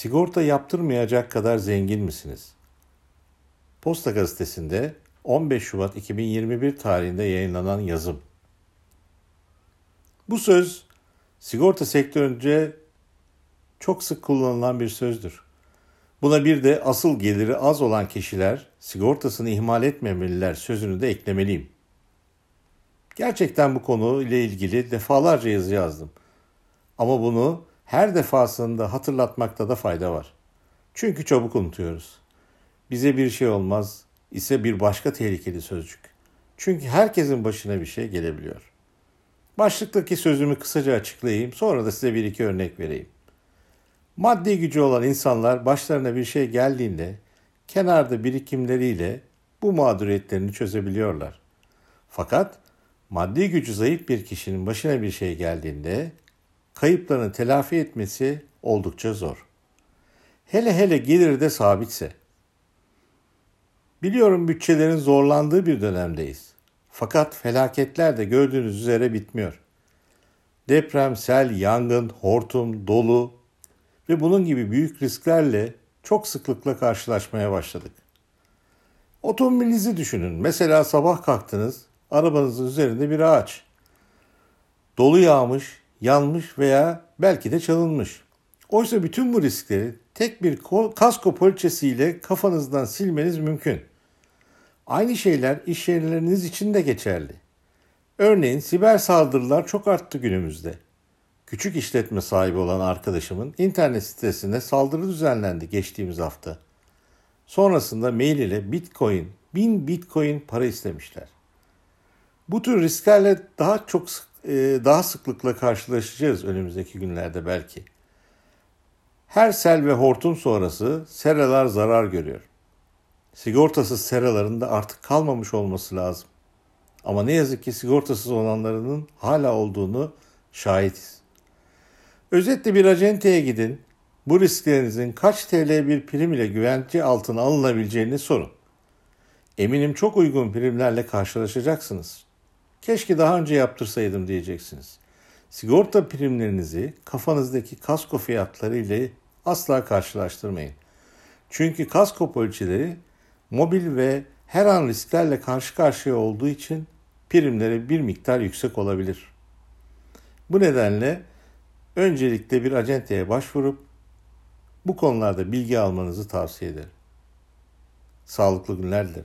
Sigorta yaptırmayacak kadar zengin misiniz? Posta gazetesinde 15 Şubat 2021 tarihinde yayınlanan yazım. Bu söz sigorta sektörünce çok sık kullanılan bir sözdür. Buna bir de asıl geliri az olan kişiler sigortasını ihmal etmemeliler sözünü de eklemeliyim. Gerçekten bu konu ile ilgili defalarca yazı yazdım. Ama bunu her defasında hatırlatmakta da fayda var. Çünkü çabuk unutuyoruz. Bize bir şey olmaz ise bir başka tehlikeli sözcük. Çünkü herkesin başına bir şey gelebiliyor. Başlıktaki sözümü kısaca açıklayayım, sonra da size bir iki örnek vereyim. Maddi gücü olan insanlar başlarına bir şey geldiğinde kenarda birikimleriyle bu mağduriyetlerini çözebiliyorlar. Fakat maddi gücü zayıf bir kişinin başına bir şey geldiğinde kayıplarını telafi etmesi oldukça zor. Hele hele geliri de sabitse. Biliyorum bütçelerin zorlandığı bir dönemdeyiz. Fakat felaketler de gördüğünüz üzere bitmiyor. Deprem, sel, yangın, hortum, dolu ve bunun gibi büyük risklerle çok sıklıkla karşılaşmaya başladık. Otomobilinizi düşünün. Mesela sabah kalktınız, arabanızın üzerinde bir ağaç. Dolu yağmış, yanmış veya belki de çalınmış. Oysa bütün bu riskleri tek bir kasko poliçesiyle kafanızdan silmeniz mümkün. Aynı şeyler iş yerleriniz için de geçerli. Örneğin siber saldırılar çok arttı günümüzde. Küçük işletme sahibi olan arkadaşımın internet sitesinde saldırı düzenlendi geçtiğimiz hafta. Sonrasında mail ile Bitcoin, 1000 Bitcoin para istemişler. Bu tür risklerle daha çok e, daha sıklıkla karşılaşacağız önümüzdeki günlerde belki. Her sel ve hortum sonrası seralar zarar görüyor. Sigortasız seraların da artık kalmamış olması lazım. Ama ne yazık ki sigortasız olanlarının hala olduğunu şahitiz. Özetle bir acenteye gidin, bu risklerinizin kaç TL bir prim ile güvence altına alınabileceğini sorun. Eminim çok uygun primlerle karşılaşacaksınız. Keşke daha önce yaptırsaydım diyeceksiniz. Sigorta primlerinizi kafanızdaki kasko fiyatları ile asla karşılaştırmayın. Çünkü kasko poliçeleri mobil ve her an risklerle karşı karşıya olduğu için primleri bir miktar yüksek olabilir. Bu nedenle öncelikle bir acenteye başvurup bu konularda bilgi almanızı tavsiye ederim. Sağlıklı günler dilerim.